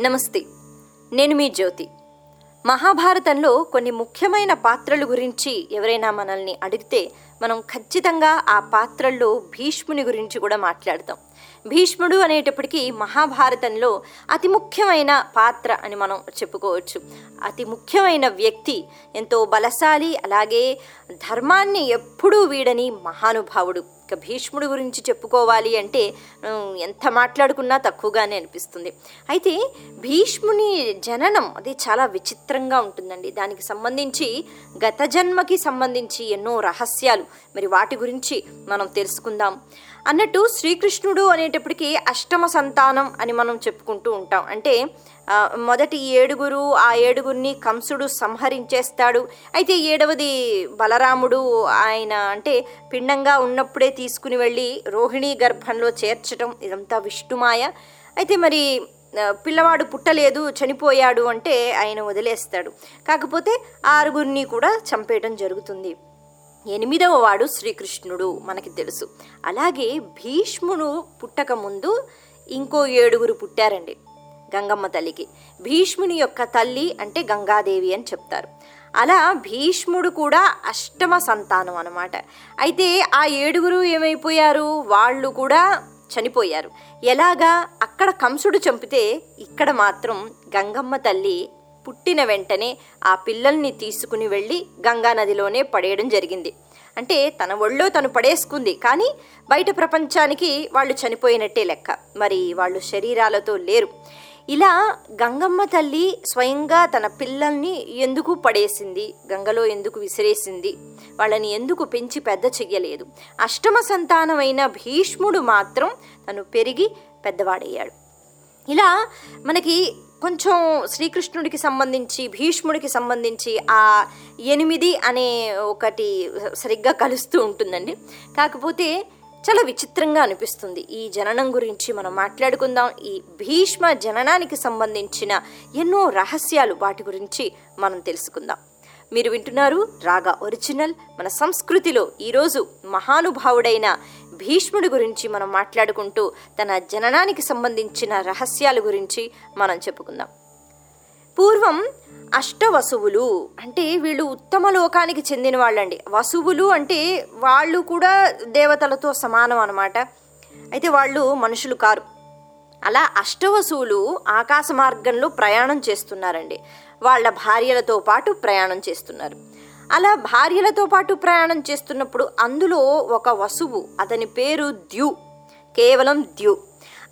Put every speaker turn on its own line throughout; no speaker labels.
నమస్తే. నేను మీ జ్యోతి. మహాభారతంలో కొన్ని ముఖ్యమైన పాత్రల గురించి ఎవరైనా మనల్ని అడిగితే మనం ఖచ్చితంగా ఆ పాత్రల్లో భీష్ముని గురించి కూడా మాట్లాడతాం. భీష్ముడు అనేటప్పటికీ మహాభారతంలో అతి ముఖ్యమైన పాత్ర అని మనం చెప్పుకోవచ్చు. అతి ముఖ్యమైన వ్యక్తి ఎంతో బలశాలి అలాగే ధర్మాన్ని ఎప్పుడూ వీడని మహానుభావుడు. ఇక భీష్ముడి గురించి చెప్పుకోవాలి అంటే ఎంత మాట్లాడుకున్నా తక్కువగానే అనిపిస్తుంది. అయితే భీష్ముని జననం అది చాలా విచిత్రంగా ఉంటుందండి. దానికి సంబంధించి గత జన్మకి సంబంధించి ఎన్నో రహస్యాలు. మరి వాటి గురించి మనం తెలుసుకుందాం. అన్నట్టు శ్రీకృష్ణుడు అనేటప్పటికీ అష్టమ సంతానం అని మనం చెప్పుకుంటూ ఉంటాం. అంటే మొదటి ఏడుగురు ఆ ఏడుగురిని కంసుడు సంహరించేస్తాడు. అయితే ఏడవది బలరాముడు ఆయన అంటే పిండంగా ఉన్నప్పుడే తీసుకుని వెళ్ళి రోహిణీ గర్భంలో చేర్చటం ఇదంతా విష్ణుమాయ. అయితే మరి పిల్లవాడు పుట్టలేదు చనిపోయాడు అంటే ఆయన వదిలేస్తాడు. కాకపోతే ఆరుగురిని కూడా చంపేయటం జరుగుతుంది. ఎనిమిదవ వాడు శ్రీకృష్ణుడు మనకి తెలుసు. అలాగే భీష్ముడు పుట్టక ముందు ఇంకో ఏడుగురు పుట్టారండి. గంగమ్మ తల్లికి. భీష్ముని యొక్క తల్లి అంటే గంగాదేవి అని చెప్తారు. అలా భీష్ముడు కూడా అష్టమ సంతానం అనమాట అయితే ఆ ఏడుగురు ఏమైపోయారు? వాళ్ళు కూడా చనిపోయారు. ఎలాగా? అక్కడ కంసుడు చంపితే ఇక్కడ మాత్రం గంగమ్మ తల్లి పుట్టిన వెంటనే ఆ పిల్లల్ని తీసుకుని వెళ్ళి గంగా నదిలోనే పడేయడం జరిగింది. అంటే తన ఒళ్ళో తను పడేసుకుంది. కానీ బయట ప్రపంచానికి వాళ్ళు చనిపోయినట్టే లెక్క. మరి వాళ్ళు శరీరాలతో లేరు. ఇలా గంగమ్మ తల్లి స్వయంగా తన పిల్లల్ని ఎందుకు పడేసింది? గంగలో ఎందుకు విసిరేసింది? వాళ్ళని ఎందుకు పెంచి పెద్ద చెయ్యలేదు? అష్టమ సంతానమైన భీష్ముడు మాత్రం తను పెరిగి పెద్దవాడయ్యాడు. ఇలా మనకి కొంచెం శ్రీకృష్ణుడికి సంబంధించి భీష్ముడికి సంబంధించి ఆ ఎనిమిది అనే ఒకటి సరిగ్గా కలుస్తూ ఉంటుందండి. కాకపోతే చాలా విచిత్రంగా అనిపిస్తుంది. ఈ జననం గురించి మనం మాట్లాడుకుందాం. ఈ భీష్మ జననానికి సంబంధించిన ఎన్నో రహస్యాలు వాటి గురించి మనం తెలుసుకుందాం. మీరు వింటున్నారు రాగా ఒరిజినల్. మన సంస్కృతిలో ఈరోజు మహానుభావుడైన భీష్ముడి గురించి మనం మాట్లాడుకుంటూ తన జననానికి సంబంధించిన రహస్యాల గురించి మనం చెప్పుకుందాం. పూర్వం అష్టవసువులు అంటే వీళ్ళు ఉత్తమ లోకానికి చెందిన వాళ్ళండి. వసువులు అంటే వాళ్ళు కూడా దేవతలతో సమానం అన్నమాట. అయితే వాళ్ళు మనుషులు కారు. అలా అష్టవసువులు ఆకాశ మార్గంలో ప్రయాణం చేస్తున్నారండి. వాళ్ళ భార్యలతో పాటు ప్రయాణం చేస్తున్నారు. అలా భార్యలతో పాటు ప్రయాణం చేస్తున్నప్పుడు అందులో ఒక వసువు అతని పేరు ద్యు కేవలం ద్యు.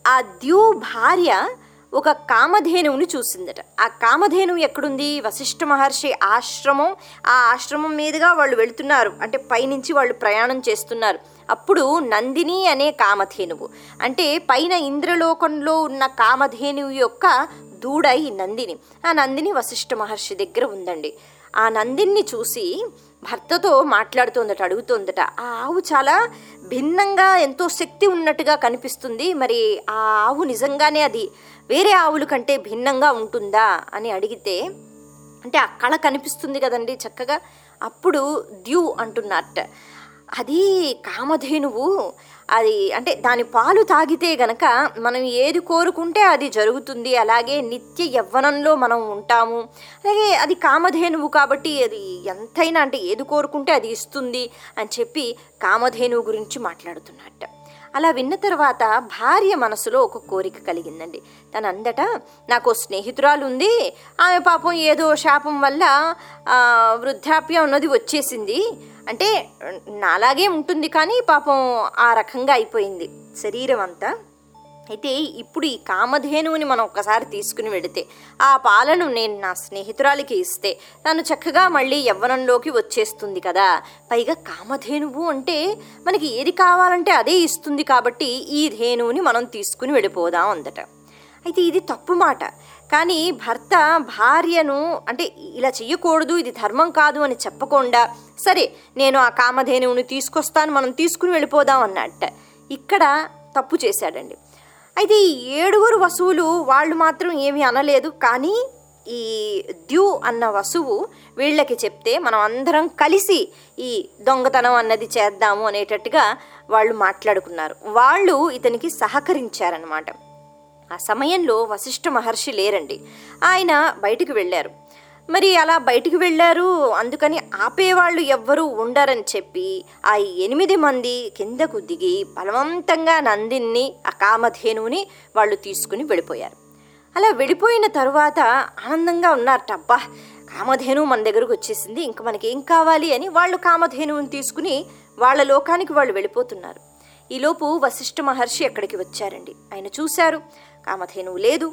ఆ ద్యు భార్య ఒక కామధేనువుని చూసిందట. ఆ కామధేనువు ఎక్కడుంది? వశిష్ఠ మహర్షి ఆశ్రమం ఆ ఆశ్రమం మీదుగా వాళ్ళు వెళుతున్నారు. అంటే పైనుంచి వాళ్ళు ప్రయాణం చేస్తున్నారు. అప్పుడు నందిని అనే కామధేనువు. అంటే పైన ఇంద్రలోకంలో ఉన్న కామధేనువు యొక్క దూడై ఈ నందిని. ఆ నందిని వశిష్ఠ మహర్షి దగ్గర ఉందండి. ఆ నందిని చూసి భర్తతో మాట్లాడుతోందట అడుగుతోందట. ఆ ఆవు చాలా భిన్నంగా ఎంతో శక్తి ఉన్నట్టుగా కనిపిస్తుంది. మరి ఆ ఆవు నిజంగానే అది వేరే ఆవుల కంటే భిన్నంగా ఉంటుందా అని అడిగితే అంటే ఆ కళ కనిపిస్తుంది కదండి చక్కగా. అప్పుడు ద్యూ అంటున్నట్ట. అది కామధేనువు అది అంటే దాని పాలు తాగితే గనక మనం ఏది కోరుకుంటే అది జరుగుతుంది. అలాగే నిత్య యవ్వనంలో మనం ఉంటాము. అలాగే అది కామధేనువు కాబట్టి అది ఎంతైనా అంటే ఏది కోరుకుంటే అది ఇస్తుంది అని చెప్పి కామధేనువు గురించి మాట్లాడుతున్నట్ట. అలా విన్న తర్వాత భార్య మనసులో ఒక కోరిక కలిగిందండి. తన అందట నాకు స్నేహితురాలు ఉంది ఆమె పాపం ఏదో శాపం వల్ల వృద్ధాప్యం అన్నది వచ్చేసింది. అంటే నాలాగే ఉంటుంది కానీ పాపం ఆ రకంగా అయిపోయింది శరీరం అంతా. అయితే ఇప్పుడు ఈ కామధేనువుని మనం ఒక్కసారి తీసుకుని వెడితే ఆ పాలను నేను నా స్నేహితురాలికి ఇస్తే తను చక్కగా మళ్ళీ యవ్వనంలోకి వచ్చేస్తుంది కదా. పైగా కామధేనువు అంటే మనకి ఏది కావాలంటే అదే ఇస్తుంది కాబట్టి ఈ ధేనువుని మనం తీసుకుని వెళ్ళిపోదాం అందట. అయితే ఇది తప్పు మాట. కానీ భర్త భార్యను అంటే ఇలా చెయ్యకూడదు ఇది ధర్మం కాదు అని చెప్పకుండా సరే నేను ఆ కామధేనువుని తీసుకొస్తాను మనం తీసుకుని వెళ్ళిపోదాం అన్నట్ట. ఇక్కడ తప్పు చేశాడండి. అయితే ఈ ఏడుగురు వసువులు వాళ్ళు మాత్రం ఏమీ అనలేదు కానీ ఈ ద్యు అన్న వసువు వీళ్ళకి చెప్తే మనం అందరం కలిసి ఈ దొంగతనం అన్నది చేద్దాము అనేటట్టుగా వాళ్ళు మాట్లాడుకున్నారు. వాళ్ళు ఇతనికి సహకరించారనమాట ఆ సమయంలో వశిష్ఠ మహర్షి లేరండి. ఆయన బయటికి వెళ్ళారు. మరి అలా బయటికి వెళ్ళారు అందుకని ఆపేవాళ్ళు ఎవ్వరూ ఉండరని చెప్పి ఆ ఎనిమిది మంది కిందకు దిగి బలవంతంగా నందిని ఆ కామధేనువుని వాళ్ళు తీసుకుని వెళ్ళిపోయారు. అలా వెళ్ళిపోయిన తరువాత ఆనందంగా ఉన్నారట అబ్బా! కామధేను మన దగ్గరకు వచ్చేసింది ఇంకా మనకి ఏం కావాలి? అని వాళ్ళు కామధేనువుని తీసుకుని వాళ్ళ లోకానికి వాళ్ళు వెళ్ళిపోతున్నారు. ఈలోపు వశిష్ఠ మహర్షి ఎక్కడికి వచ్చారండి. ఆయన చూశారు. కామధేను లేదు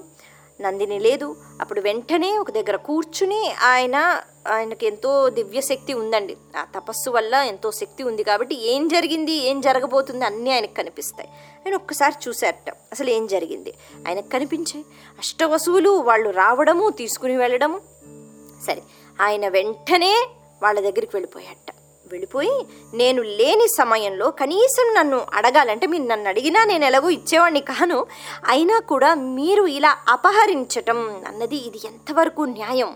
నందిని లేదు. అప్పుడు వెంటనే ఒక దగ్గర కూర్చుని ఆయన ఆయనకి ఎంతో దివ్యశక్తి ఉందండి. ఆ తపస్సు వల్ల ఎంతో శక్తి ఉంది కాబట్టి ఏం జరిగింది ఏం జరగబోతుంది అన్నీ ఆయనకు కనిపిస్తాయి. ఆయన ఒక్కసారి చూశారట అసలు ఏం జరిగింది? ఆయనకు కనిపించాయి అష్టవసువులు వాళ్ళు రావడము తీసుకుని వెళ్ళడము. సరే ఆయన వెంటనే వాళ్ళ దగ్గరికి వెళ్ళిపోయాట వెళ్ళిపోయి నేను లేని సమయంలో కనీసం నన్ను అడగాలంటే మీరు నన్ను అడిగినా నేను ఎలాగో ఇచ్చేవాడిని కాను అయినా కూడా మీరు ఇలా అపహరించటం అన్నది ఇది ఎంతవరకు న్యాయం?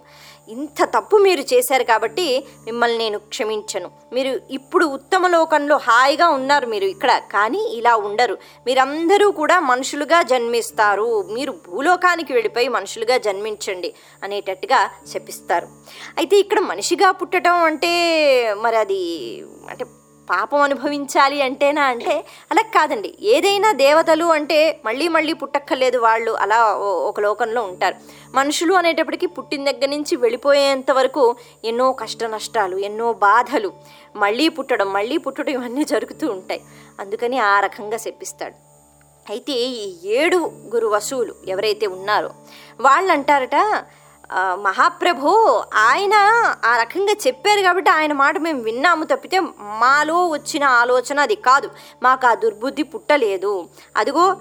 ఇంత తప్పు మీరు చేశారు కాబట్టి మిమ్మల్ని నేను క్షమించను. మీరు ఇప్పుడు ఉత్తమ లోకంలో హాయిగా ఉన్నారు మీరు ఇక్కడ కానీ ఇలా ఉండరు. మీరందరూ కూడా మనుషులుగా జన్మిస్తారు. మీరు భూలోకానికి వెళ్ళిపోయి మనుషులుగా జన్మించండి అనేటట్టుగా చెప్పిస్తారు. అయితే ఇక్కడ మనిషిగా పుట్టడం అంటే మరి అది అంటే పాపం అనుభవించాలి అంటేనా అంటే అలా కాదండి. ఏదైనా దేవతలు అంటే మళ్ళీ మళ్ళీ పుట్టక్కర్లేదు వాళ్ళు అలా ఒక లోకంలో ఉంటారు. మనుషులు అనేటప్పటికి పుట్టిన దగ్గర నుంచి వెళ్ళిపోయేంత వరకు ఎన్నో కష్ట నష్టాలు ఎన్నో బాధలు మళ్ళీ పుట్టడం మళ్ళీ పుట్టడం ఇవన్నీ జరుగుతూ ఉంటాయి. అందుకని ఆ రకంగా చెప్పిస్తాడు అయితే ఈ ఏడు గురు వసువులు ఎవరైతే ఉన్నారో వాళ్ళు అంటారట మహాప్రభు ఆయన ఆ రకంగా చెప్పారు కాబట్టి ఆయన మాట మేము విన్నాము తప్పితే మాలో వచ్చిన ఆలోచన అది కాదు. మాకు ఆ దుర్బుద్ధి పుట్టలేదు. అదిగో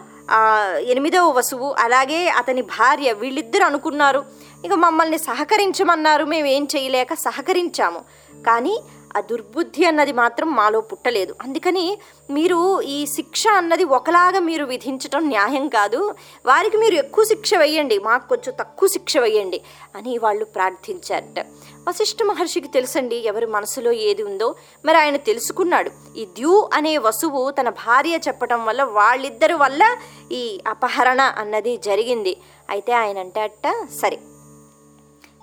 ఎనిమిదవ వసువు అలాగే అతని భార్య వీళ్ళిద్దరు అనుకున్నారు. ఇక మమ్మల్ని సహకరించమన్నారు. మేము ఏం చేయలేక సహకరించాము. కానీ ఆ దుర్బుద్ధి అన్నది మాత్రం మాలో పుట్టలేదు. అందుకని మీరు ఈ శిక్ష అన్నది ఒకలాగా మీరు విధించటం న్యాయం కాదు. వారికి మీరు ఎక్కువ శిక్ష వేయండి మాకు కొంచెం తక్కువ శిక్ష వేయండి అని వాళ్ళు ప్రార్థించారట. వశిష్ఠ మహర్షికి తెలుసండి ఎవరి మనసులో ఏది ఉందో. మరి ఆయన తెలుసుకున్నాడు. ఈ ద్యూ అనే వసువు తన భార్య చెప్పటం వల్ల వాళ్ళిద్దరి వల్ల ఈ అపహరణ అన్నది జరిగింది. అయితే ఆయన అంటాట సరే.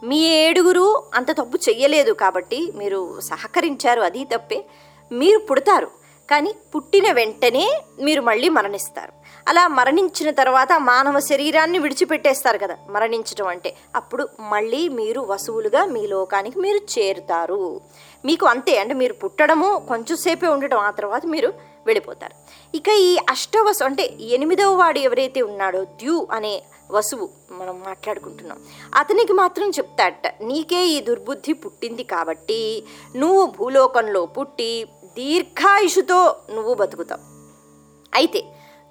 మీ ఏడుగురు అంత తప్పు చెయ్యలేదు కాబట్టి మీరు సహకరించారు అది తప్పే. మీరు పుడతారు కానీ పుట్టిన వెంటనే మీరు మళ్ళీ మరణిస్తారు. అలా మరణించిన తర్వాత మానవ శరీరాన్ని విడిచిపెట్టేస్తారు కదా మరణించడం అంటే. అప్పుడు మళ్ళీ మీరు వసువులుగా మీ లోకానికి మీరు చేరుతారు. మీకు అంతే అంటే మీరు పుట్టడము కొంచెంసేపే ఉండటం ఆ తర్వాత మీరు వెళ్ళిపోతారు. ఇక ఈ అష్టవసు అంటే ఎనిమిదవ వాడు ఎవరైతే ఉన్నాడో ద్యూ అనే వసువు మనం మాట్లాడుకుంటున్నాం. అతనికి మాత్రం చెప్తాట నీకే ఈ దుర్బుద్ధి పుట్టింది కాబట్టి నువ్వు భూలోకంలో పుట్టి దీర్ఘాయుషుతో నువ్వు బతుకుతావు. అయితే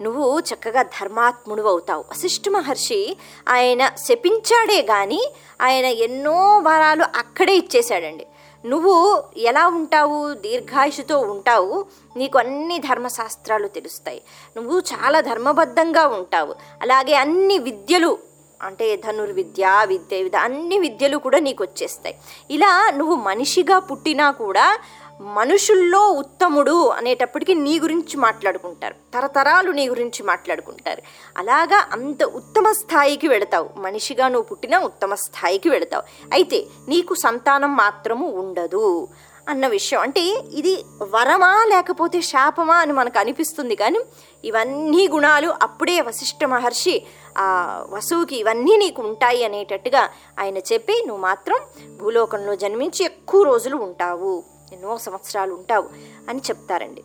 నువ్వు చక్కగా ధర్మాత్ముడు అవుతావు. వశిష్ఠ మహర్షి ఆయన శపించాడే కానీ ఆయన ఎన్నో వరాలు అక్కడే ఇచ్చేశాడండి. నువ్వు ఎలా ఉంటావు? దీర్ఘాయుషుతో ఉంటావు. నీకు అన్ని ధర్మశాస్త్రాలు తెలుస్తాయి. నువ్వు చాలా ధర్మబద్ధంగా ఉంటావు. అలాగే అన్ని విద్యలు అంటే ధనుర్విద్య విద్య విద్య అన్ని విద్యలు కూడా నీకు వచ్చేస్తాయి. ఇలా నువ్వు మనిషిగా పుట్టినా కూడా మనుషుల్లో ఉత్తముడు అనేటప్పటికీ నీ గురించి మాట్లాడుకుంటారు. తరతరాలు నీ గురించి మాట్లాడుకుంటారు. అలాగా అంత ఉత్తమ స్థాయికి వెళతావు. మనిషిగా నువ్వు పుట్టిన ఉత్తమ స్థాయికి వెళతావు. అయితే నీకు సంతానం మాత్రము ఉండదు అన్న విషయం. అంటే ఇది వరమా లేకపోతే శాపమా అని మనకు అనిపిస్తుంది కానీ ఇవన్నీ గుణాలు అప్పుడే వశిష్ఠ మహర్షి ఆ వసువుకి ఇవన్నీ నీకు ఉంటాయి అనేటట్టుగా ఆయన చెప్పి నువ్వు మాత్రం భూలోకంలో జన్మించి ఎక్కువ రోజులు ఉంటావు. ఎన్నో సంవత్సరాలు ఉంటావు అని చెప్తారండి.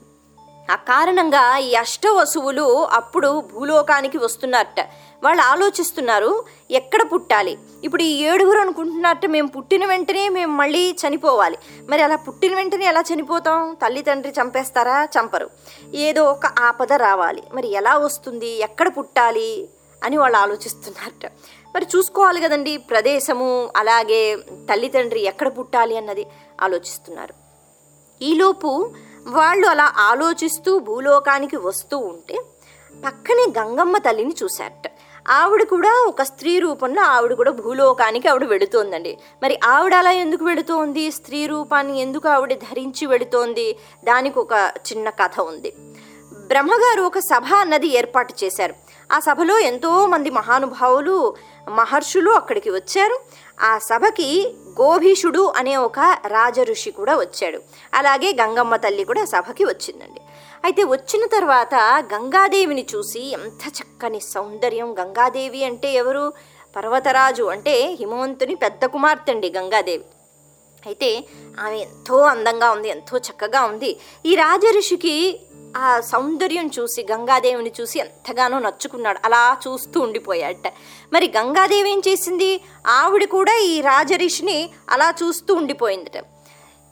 ఆ కారణంగా ఈ అష్టవసువులు అప్పుడు భూలోకానికి వస్తున్నారట. వాళ్ళు ఆలోచిస్తున్నారు ఎక్కడ పుట్టాలి? ఇప్పుడు ఈ ఏడుగురు అనుకుంటున్నారట మేము పుట్టిన వెంటనే మేము మళ్ళీ చనిపోవాలి. మరి అలా పుట్టిన వెంటనే ఎలా చనిపోతాం? తల్లి తండ్రి చంపేస్తారా? చంపరు. ఏదో ఒక ఆపద రావాలి. మరి ఎలా వస్తుంది? ఎక్కడ పుట్టాలి? అని వాళ్ళు ఆలోచిస్తున్నారట. మరి చూసుకోవాలి కదండి ప్రదేశము అలాగే తల్లిదండ్రి ఎక్కడ పుట్టాలి అన్నది ఆలోచిస్తున్నారు. ఈలోపు వాళ్ళు అలా ఆలోచిస్తూ భూలోకానికి వస్తూ ఉంటే పక్కనే గంగమ్మ తల్లిని చూశారట. ఆవిడ కూడా ఒక స్త్రీ రూపంలో ఆవిడ కూడా భూలోకానికి ఆవిడ వెళుతోందండి. మరి ఆవిడ అలా ఎందుకు వెళుతోంది? స్త్రీ రూపాన్ని ఎందుకు ఆవిడ ధరించి వెళుతోంది? దానికి ఒక చిన్న కథ ఉంది. బ్రహ్మగారు ఒక సభ అన్నది ఏర్పాటు చేశారు. ఆ సభలో ఎంతోమంది మహానుభావులు మహర్షులు అక్కడికి వచ్చారు. ఆ సభకి గోభీషుడు అనే ఒక రాజఋషి కూడా వచ్చాడు. అలాగే గంగమ్మ తల్లి కూడా సభకి వచ్చిందండి. అయితే వచ్చిన తర్వాత గంగాదేవిని చూసి ఎంత చక్కని సౌందర్యం గంగాదేవి అంటే ఎవరు? పర్వతరాజు అంటే హిమవంతుని పెద్ద కుమార్తె అండి గంగాదేవి. అయితే ఆమె ఎంతో అందంగా ఉంది ఎంతో చక్కగా ఉంది. ఈ రాజఋషికి ఆ సౌందర్యం చూసి గంగాదేవిని చూసి ఎంతగానో నచ్చుకున్నాడు. అలా చూస్తూ ఉండిపోయాడట. మరి గంగాదేవి ఏం చేసింది? ఆవిడ కూడా ఈ రాజరిషిని అలా చూస్తూ ఉండిపోయిందట.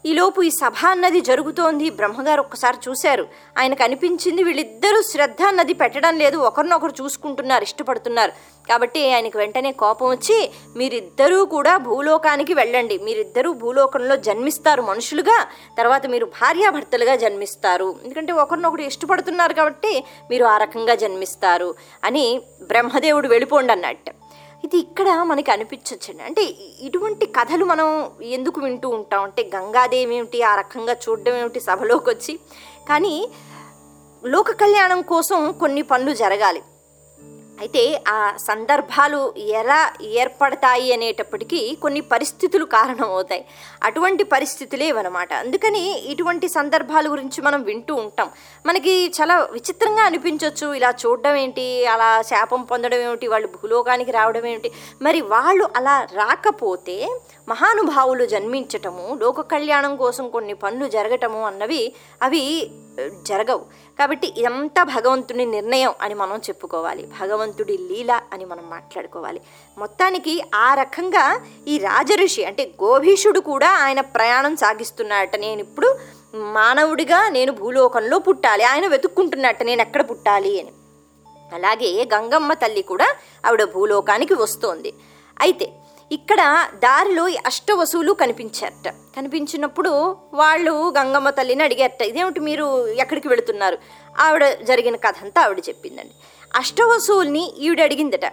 ఈలోపు ఈ సభ అన్నది జరుగుతోంది. బ్రహ్మగారు ఒక్కసారి చూశారు. ఆయనకు అనిపించింది వీళ్ళిద్దరూ శ్రద్ధ అన్నది పెట్టడం లేదు. ఒకరినొకరు చూసుకుంటున్నారు ఇష్టపడుతున్నారు. కాబట్టి ఆయనకు వెంటనే కోపం వచ్చి మీరిద్దరూ కూడా భూలోకానికి వెళ్ళండి. మీరిద్దరూ భూలోకంలో జన్మిస్తారు మనుషులుగా. తర్వాత మీరు భార్యాభర్తలుగా జన్మిస్తారు. ఎందుకంటే ఒకరినొకరు ఇష్టపడుతున్నారు కాబట్టి మీరు ఆ రకంగా జన్మిస్తారు అని బ్రహ్మదేవుడు వెళ్ళిపోండి అన్నట్టు ఇది ఇక్కడ మనకి అనిపించచ్చండి. అంటే ఇటువంటి కథలు మనం ఎందుకు వింటూ ఉంటాం? అంటే గంగాదేవి ఏమిటి ఆ రకంగా చూడడం ఏమిటి సభలోకి వచ్చి కానీ లోక కళ్యాణం కోసం కొన్ని పనులు జరగాలి. అయితే ఆ సందర్భాలు ఎలా ఏర్పడతాయి అనేటప్పటికీ కొన్ని పరిస్థితులు కారణమవుతాయి. అటువంటి పరిస్థితులే ఇవన్నమాట. అందుకని ఇటువంటి సందర్భాల గురించి మనం వింటూ ఉంటాం. మనకి చాలా విచిత్రంగా అనిపించవచ్చు ఇలా చూడడం ఏంటి? అలా శాపం పొందడం ఏమిటి? వాళ్ళు భూలోకానికి రావడం ఏమిటి? మరి వాళ్ళు అలా రాకపోతే మహానుభావులు జన్మించటము లోక కళ్యాణం కోసం కొన్ని పనులు జరగటము అన్నవి అవి జరగవు. కాబట్టి ఇదంతా భగవంతుని నిర్ణయం అని మనం చెప్పుకోవాలి. భగవంతుడి లీల అని మనం మాట్లాడుకోవాలి. మొత్తానికి ఆ రకంగా ఈ రాజఋషి అంటే గోభీషుడు కూడా ఆయన ప్రయాణం సాగిస్తున్నాడట. నేను ఇప్పుడు మానవుడిగా నేను భూలోకంలో పుట్టాలి. ఆయన వెతుక్కుంటున్నట్ట నేను ఎక్కడ పుట్టాలి అని. అలాగే గంగమ్మ తల్లి కూడా ఆవిడ భూలోకానికి వస్తోంది. అయితే ఇక్కడ దారిలో ఈ అష్టవసువులు కనిపించారట కనిపించినప్పుడు వాళ్ళు గంగమ్మ తల్లిని అడిగారట ఇదేమిటి మీరు ఎక్కడికి వెళుతున్నారు? ఆవిడ జరిగిన కథ అంతా ఆవిడ చెప్పిందండి. అష్టవసువుల్ని ఈవిడ అడిగిందట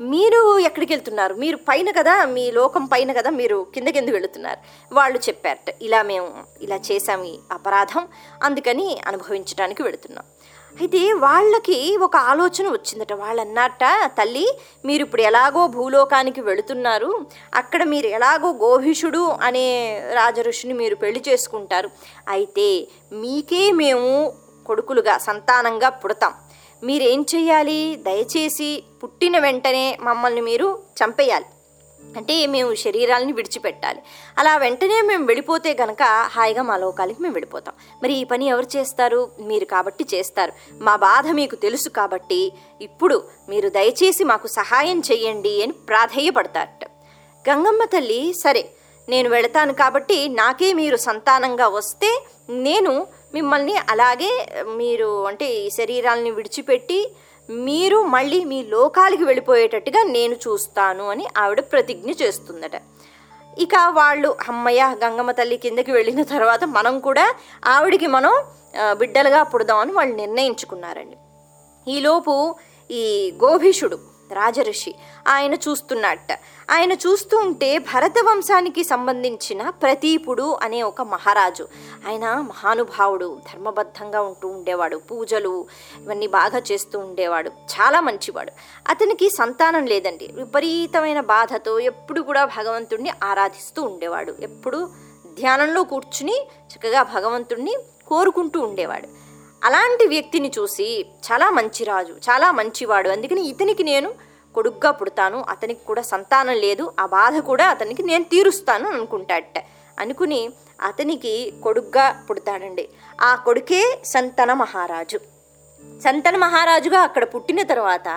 మీరు ఎక్కడికి వెళ్తున్నారు? మీరు పైన కదా మీ లోకం పైన కదా మీరు కింద కింద వెళుతున్నారు? వాళ్ళు చెప్పారట ఇలా మేము ఇలా చేసాము ఈ అపరాధం అందుకని అనుభవించడానికి వెళుతున్నాం. అయితే వాళ్ళకి ఒక ఆలోచన వచ్చిందట. వాళ్ళు అన్నట్ట తల్లి మీరు ఇప్పుడు ఎలాగో భూలోకానికి వెళుతున్నారు. అక్కడ మీరు ఎలాగో గోభిషుడు అనే రాజఋషిని మీరు పెళ్ళి చేసుకుంటారు. అయితే మీకే మేము కొడుకులుగా సంతానంగా పుడతాం. మీరేం చేయాలి దయచేసి పుట్టిన వెంటనే మమ్మల్ని మీరు చంపేయాలి. అంటే మేము శరీరాలని విడిచిపెట్టాలి. అలా వెంటనే మేము వెళ్ళిపోతే గనక హాయిగా మా లోకాలకి మేము వెళ్ళిపోతాం. మరి ఈ పని ఎవరు చేస్తారు? మీరు కాబట్టి చేస్తారు. మా బాధ మీకు తెలుసు కాబట్టి ఇప్పుడు మీరు దయచేసి మాకు సహాయం చేయండి అని ప్రాధేయపడతారట. గంగమ్మ తల్లి సరే నేను వెళతాను కాబట్టి నాకే మీరు సంతానంగా వస్తే నేను మిమ్మల్ని అలాగే మీరు అంటే ఈ శరీరాలని విడిచిపెట్టి మీరు మళ్ళీ మీ లోకాలకి వెళ్ళిపోయేటట్టుగా నేను చూస్తాను అని ఆవిడ ప్రతిజ్ఞ చేస్తుందట. ఇక వాళ్ళు అమ్మయ్య గంగమ్మ తల్లి కిందకి వెళ్ళిన తర్వాత మనం కూడా ఆవిడికి మనం బిడ్డలుగా పుడదామని వాళ్ళు నిర్ణయించుకున్నారండి. ఈలోపు ఈ గోభీషుడు రాజఋషి ఆయన చూస్తున్నట్ట. ఆయన చూస్తూ ఉంటే భరత వంశానికి సంబంధించిన ప్రతీపుడు అనే ఒక మహారాజు. ఆయన మహానుభావుడు ధర్మబద్ధంగా ఉంటూ ఉండేవాడు పూజలు ఇవన్నీ బాగా చేస్తూ ఉండేవాడు చాలా మంచివాడు. అతనికి సంతానం లేదండి. విపరీతమైన బాధతో ఎప్పుడు కూడా భగవంతుణ్ణి ఆరాధిస్తూ ఉండేవాడు. ఎప్పుడు ధ్యానంలో కూర్చుని చక్కగా భగవంతుణ్ణి కోరుకుంటూ ఉండేవాడు. అలాంటి వ్యక్తిని చూసి చాలా మంచి రాజు చాలా మంచివాడు. అందుకని ఇతనికి నేను కొడుగ్గా పుడతాను అతనికి కూడా సంతానం లేదు ఆ బాధ కూడా అతనికి నేను తీరుస్తాను అనుకుంటాడట. అనుకుని అతనికి కొడుగ్గా పుడతాడండి. ఆ కొడుకే సంతన మహారాజు. సంతన మహారాజుగా అక్కడ పుట్టిన తర్వాత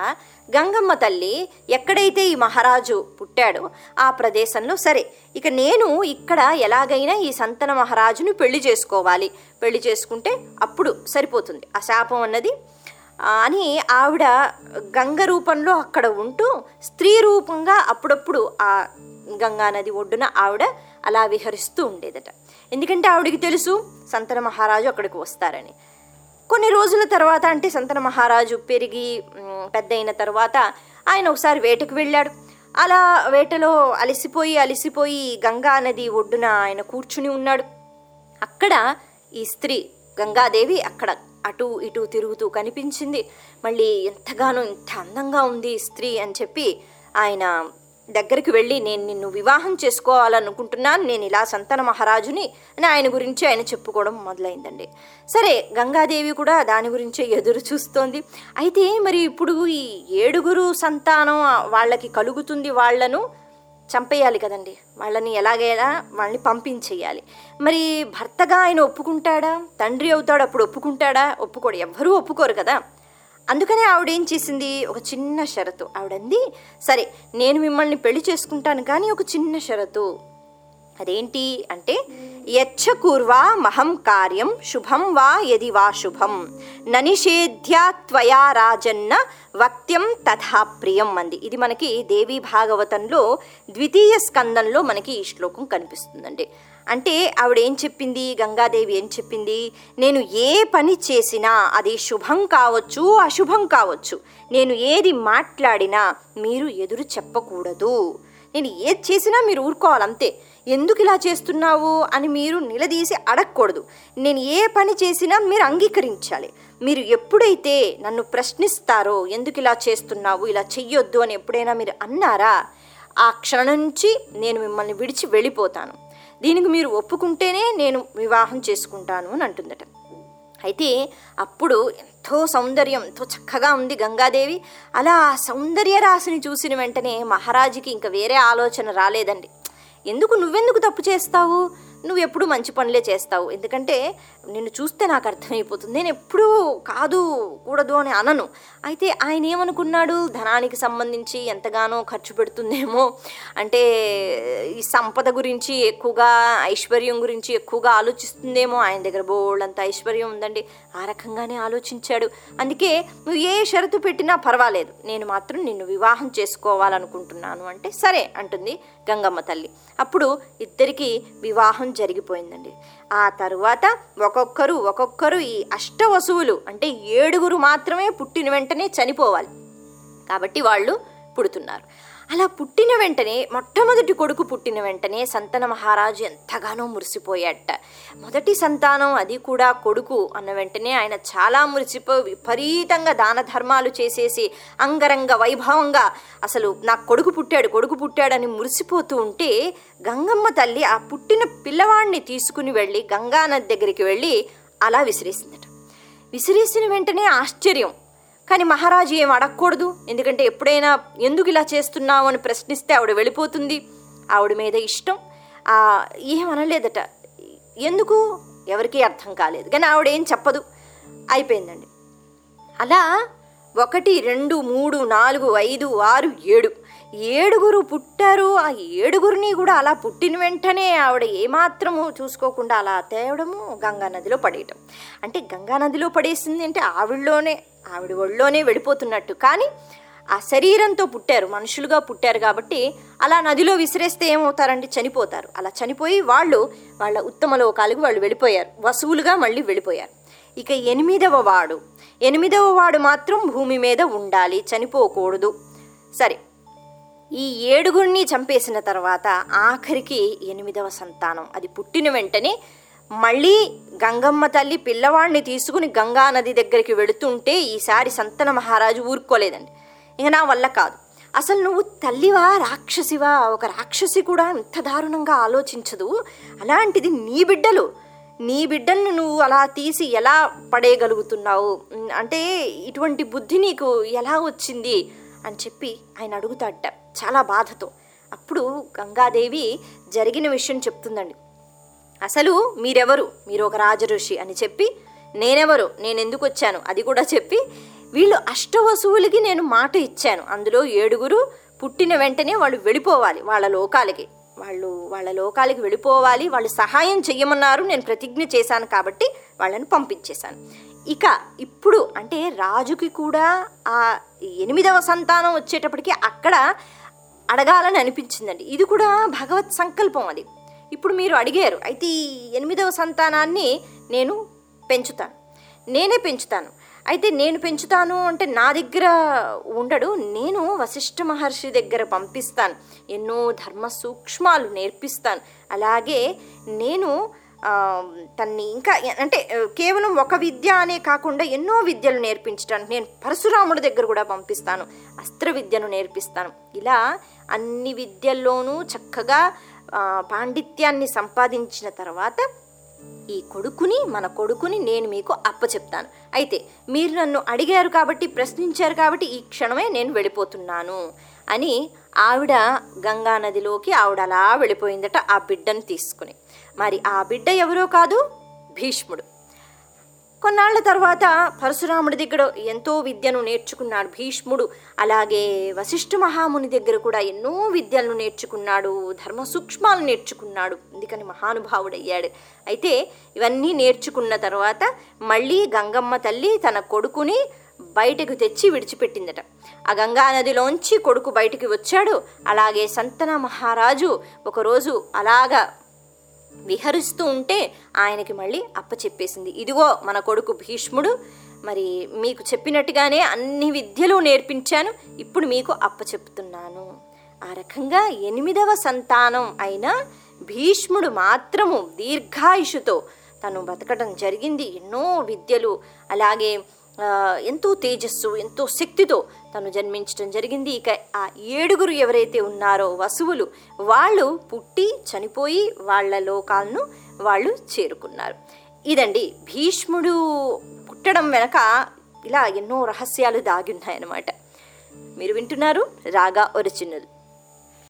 గంగమ్మ తల్లి ఎక్కడైతే ఈ మహారాజు పుట్టాడో ఆ ప్రదేశంలో సరే ఇక నేను ఇక్కడ ఎలాగైనా ఈ సంతన మహారాజును పెళ్ళి చేసుకోవాలి. పెళ్ళి చేసుకుంటే అప్పుడు సరిపోతుంది. ఆ శాపం అన్నది. అని ఆవిడ గంగ రూపంలో అక్కడ ఉంటూ స్త్రీ రూపంగా అప్పుడప్పుడు ఆ గంగా నది ఒడ్డున ఆవిడ అలా విహరిస్తూ ఉండేదట. ఎందుకంటే ఆవిడకి తెలుసు సంతన మహారాజు అక్కడికి వస్తారని. కొన్ని రోజుల తర్వాత అంటే సంతన మహారాజు పెరిగి పెద్దయిన తర్వాత ఆయన ఒకసారి వేటకు వెళ్ళాడు. అలా వేటలో అలసిపోయి అలసిపోయి గంగా నది ఒడ్డున ఆయన కూర్చుని ఉన్నాడు. అక్కడ ఈ స్త్రీ గంగాదేవి అక్కడ అటు ఇటు తిరుగుతూ కనిపించింది. మళ్ళీ ఎంతగానో ఇంత అందంగా ఉంది ఈ స్త్రీ అని చెప్పి ఆయన దగ్గరికి వెళ్ళి నేను నిన్ను వివాహం చేసుకోవాలనుకుంటున్నాను నేను ఇలా సంతన మహారాజుని అని ఆయన గురించి ఆయన చెప్పుకోవడం మొదలైందండి. సరే గంగాదేవి కూడా దాని గురించే ఎదురు చూస్తోంది. అయితే మరి ఇప్పుడు ఈ ఏడుగురు సంతానం వాళ్ళకి కలుగుతుంది వాళ్ళను చంపేయాలి కదండి. వాళ్ళని ఎలాగైనా వాళ్ళని పంపించేయాలి. మరి భర్తగా ఆయన ఒప్పుకుంటాడా? తండ్రి అవుతాడు అప్పుడు ఒప్పుకుంటాడా? ఒప్పుకోడు. ఎవ్వరూ ఒప్పుకోరు కదా. అందుకనే ఆవిడ ఏం చేసింది? ఒక చిన్న షరతు. ఆవిడంది సరే నేను మిమ్మల్ని పెళ్ళి చేసుకుంటాను కానీ ఒక చిన్న షరతు. అదేంటి అంటే యచ్చకూర్వా మహం కార్యం శుభం వా యది వా శుభం. ననిషేధ్యా త్వయా రాజన్న వక్త్యం తథా ప్రియం అంది. ఇది మనకి దేవీ భాగవతంలో ద్వితీయ స్కందంలో మనకి ఈ శ్లోకం కనిపిస్తుందండి. అంటే ఆవిడ ఏం చెప్పింది? గంగాదేవి ఏం చెప్పింది? నేను ఏ పని చేసినా అది శుభం కావచ్చు అశుభం కావచ్చు. నేను ఏది మాట్లాడినా మీరు ఎదురు చెప్పకూడదు. నేను ఏది చేసినా మీరు ఊరుకోవాలి అంతే. ఎందుకు ఇలా చేస్తున్నావు అని మీరు నిలదీసి అడగకూడదు. నేను ఏ పని చేసినా మీరు అంగీకరించాలి. మీరు ఎప్పుడైతే నన్ను ప్రశ్నిస్తారో ఎందుకు ఇలా చేస్తున్నావు ఇలా చెయ్యొద్దు అని ఎప్పుడైనా మీరు అన్నారా? ఆ క్షణం నుంచి నేను మిమ్మల్ని విడిచి వెళ్ళిపోతాను. దీనికి మీరు ఒప్పుకుంటేనే నేను వివాహం చేసుకుంటాను అని అంటుందట. అయితే అప్పుడు ఎంతో సౌందర్యం ఎంతో చక్కగా ఉంది గంగాదేవి. అలా ఆ సౌందర్య రాశిని చూసిన వెంటనే మహారాజుకి ఇంకా వేరే ఆలోచన రాలేదండి. ఎందుకు నువ్వెందుకు తప్పు చేస్తావు? నువ్వు ఎప్పుడు మంచి పనులే చేస్తావు. ఎందుకంటే నిన్ను చూస్తే నాకు అర్థమైపోతుంది. నేను ఎప్పుడూ కాదు కూడదు అని అనను. అయితే ఆయన ఏమనుకున్నాడు? ధనానికి సంబంధించి ఎంతగానో ఖర్చు పెడుతుందేమో. అంటే ఈ సంపద గురించి ఎక్కువగా ఐశ్వర్యం గురించి ఎక్కువగా ఆలోచిస్తుందేమో. ఆయన దగ్గర బోళ్ళంత ఐశ్వర్యం ఉందండి. ఆ రకంగానే ఆలోచించాడు. అందుకే నువ్వు ఏ షరతు పెట్టినా పర్వాలేదు. నేను మాత్రం నిన్ను వివాహం చేసుకోవాలనుకుంటున్నాను అంటే సరే అంటుంది గంగమ్మ తల్లి. అప్పుడు ఇద్దరికి వివాహం జరిగిపోయిందండి. ఆ తరువాత ఒక్కొక్కరు ఒక్కొక్కరు ఈ అష్టవసువులు అంటే ఏడుగురు మాత్రమే పుట్టిన వెంటనే చనిపోవాలి. కాబట్టి వాళ్ళు పుడుతున్నారు. అలా పుట్టిన వెంటనే మొట్టమొదటి కొడుకు పుట్టిన వెంటనే సంతన మహారాజు ఎంతగానో మురిసిపోయాట మొదటి సంతానం అది కూడా కొడుకు అన్న వెంటనే ఆయన చాలా మురిసిపో విపరీతంగా దాన ధర్మాలు చేసేసి అంగరంగ వైభవంగా అసలు నాకు కొడుకు పుట్టాడు కొడుకు పుట్టాడని మురిసిపోతూ ఉంటే గంగమ్మ తల్లి ఆ పుట్టిన పిల్లవాడిని తీసుకుని వెళ్ళి గంగానది దగ్గరికి వెళ్ళి అలా విసిరేసిందట. విసిరేసిన వెంటనే ఆశ్చర్యం. కానీ మహారాజు ఏం అడగకూడదు. ఎందుకంటే ఎప్పుడైనా ఎందుకు ఇలా చేస్తున్నావు అని ప్రశ్నిస్తే ఆవిడ వెళ్ళిపోతుంది. ఆవిడ మీద ఇష్టం. ఏం అనలేదట. ఎందుకు? ఎవరికీ అర్థం కాలేదు. కానీ ఆవిడ ఏం చెప్పదు. అయిపోయిందండి. అలా ఒకటి రెండు మూడు నాలుగు ఐదు ఆరు ఏడు. ఏడుగురు పుట్టారు. ఆ ఏడుగురిని కూడా అలా పుట్టిన వెంటనే ఆవిడ ఏమాత్రము చూసుకోకుండా అలా తేవడము గంగా నదిలో పడేయటం. అంటే గంగా నదిలో పడేసింది అంటే ఆవిడలోనే ఆవిడ ఒళ్ళోనే వెళ్ళిపోతున్నట్టు. కానీ ఆ శరీరంతో పుట్టారు మనుషులుగా పుట్టారు కాబట్టి అలా నదిలో విసిరేస్తే ఏమవుతారండి చనిపోతారు. అలా చనిపోయి వాళ్ళు వాళ్ళ ఉత్తమ లోకాలకు వాళ్ళు వెళ్ళిపోయారు. వసువులుగా మళ్ళీ వెళ్ళిపోయారు. ఇక ఎనిమిదవ వాడు. ఎనిమిదవ వాడు మాత్రం భూమి మీద ఉండాలి చనిపోకూడదు. సరే ఈ ఏడుగురిని చంపేసిన తర్వాత ఆఖరికి ఎనిమిదవ సంతానం. అది పుట్టిన వెంటనే మళ్ళీ గంగమ్మ తల్లి పిల్లవాడిని తీసుకుని గంగా నది దగ్గరికి వెళుతుంటే ఈసారి సంతన మహారాజు ఊరుకోలేదండి. ఇంక నా వల్ల కాదు. అసలు నువ్వు తల్లివా రాక్షసివా? ఒక రాక్షసి కూడా ఇంత దారుణంగా ఆలోచించదు. అలాంటిది నీ బిడ్డలు. నీ బిడ్డలను నువ్వు అలా తీసి ఎలా పడేయగలుగుతున్నావు? అంటే ఇటువంటి బుద్ధి నీకు ఎలా వచ్చింది? అని చెప్పి ఆయన అడుగుతాడట చాలా బాధతో. అప్పుడు గంగాదేవి జరిగిన విషయం చెప్తుందండి. అసలు మీరెవరు? మీరు ఒక రాజఋషి అని చెప్పి నేనెవరు? నేను ఎందుకు వచ్చాను అది కూడా చెప్పి వీళ్ళు అష్టవసువులకి నేను మాట ఇచ్చాను. అందులో ఏడుగురు పుట్టిన వెంటనే వాళ్ళు వెళ్ళిపోవాలి వాళ్ళ లోకాలకి. వాళ్ళు వాళ్ళ లోకాలకి వెళ్ళిపోవాలి వాళ్ళు సహాయం చెయ్యమన్నారు నేను ప్రతిజ్ఞ చేశాను కాబట్టి వాళ్ళని పంపించేశాను. ఇక ఇప్పుడు అంటే రాజుకి కూడా ఆ ఎనిమిదవ సంతానం వచ్చేటప్పటికి అక్కడ అడగాలని అనిపించిందండి. ఇది కూడా భగవత్ సంకల్పం అది. ఇప్పుడు మీరు అడిగారు అయితే ఈ ఎనిమిదవ సంతానాన్ని నేను పెంచుతాను. నేనే పెంచుతాను. అయితే నేను పెంచుతాను అంటే నా దగ్గర ఉండడు నేను వశిష్ఠ మహర్షి దగ్గర పంపిస్తాను. ఎన్నో ధర్మ సూక్ష్మాలు నేర్పిస్తాను. అలాగే నేను తన్ని ఇంకా అంటే కేవలం ఒక విద్య అనే కాకుండా ఎన్నో విద్యలు నేర్పించడానికి నేను పరశురాముడి దగ్గర కూడా పంపిస్తాను. అస్త్ర విద్యను నేర్పిస్తాను. ఇలా అన్ని విద్యల్లోనూ చక్కగా పాండిత్యాన్ని సంపాదించిన తర్వాత ఈ కొడుకుని మన కొడుకుని నేను మీకు అప్పచెప్తాను. అయితే మీరు నన్ను అడిగారు కాబట్టి ప్రశ్నించారు కాబట్టి ఈ క్షణమే నేను వెళ్ళిపోతున్నాను అని ఆవిడ గంగా నదిలోకి ఆవిడ అలా వెళ్ళిపోయిందట ఆ బిడ్డను తీసుకుని. మరి ఆ బిడ్డ ఎవరో కాదు భీష్ముడు. కొన్నాళ్ళ తర్వాత పరశురాముడి దగ్గర ఎంతో విద్యను నేర్చుకున్నాడు భీష్ముడు. అలాగే వశిష్ఠ మహాముని దగ్గర కూడా ఎన్నో విద్యలను నేర్చుకున్నాడు ధర్మ సూక్ష్మాలు నేర్చుకున్నాడు. అందుకని మహానుభావుడయ్యాడు. అయితే ఇవన్నీ నేర్చుకున్న తర్వాత మళ్ళీ గంగమ్మ తల్లి తన కొడుకుని బయటకు తెచ్చి విడిచిపెట్టిందట. ఆ గంగా నదిలోంచి కొడుకు బయటికి వచ్చాడు. అలాగే సంతన మహారాజు ఒకరోజు అలాగా విహరిస్తూ ఉంటే ఆయనకి మళ్ళీ అప్పచెప్పేసింది. ఇదిగో మన కొడుకు భీష్ముడు మరి మీకు చెప్పినట్టుగానే అన్ని విద్యలు నేర్పించాను ఇప్పుడు మీకు అప్పచెప్తున్నాను. ఆ రకంగా ఎనిమిదవ సంతానం అయిన భీష్ముడు మాత్రము దీర్ఘాయుషుతో తను బతకడం జరిగింది. ఎన్నో విద్యలు అలాగే ఎంతో తేజస్సు ఎంతో శక్తితో తను జన్మించడం జరిగింది. ఇక ఆ ఏడుగురు ఎవరైతే ఉన్నారో వసువులు వాళ్ళు పుట్టి చనిపోయి వాళ్ళ లోకాలను వాళ్ళు చేరుకున్నారు. ఇదండి భీష్ముడు పుట్టడం వెనక ఇలా ఎన్నో రహస్యాలు దాగి ఉన్నాయన్నమాట. మీరు వింటున్నారు రాగా ఒరిజినల్.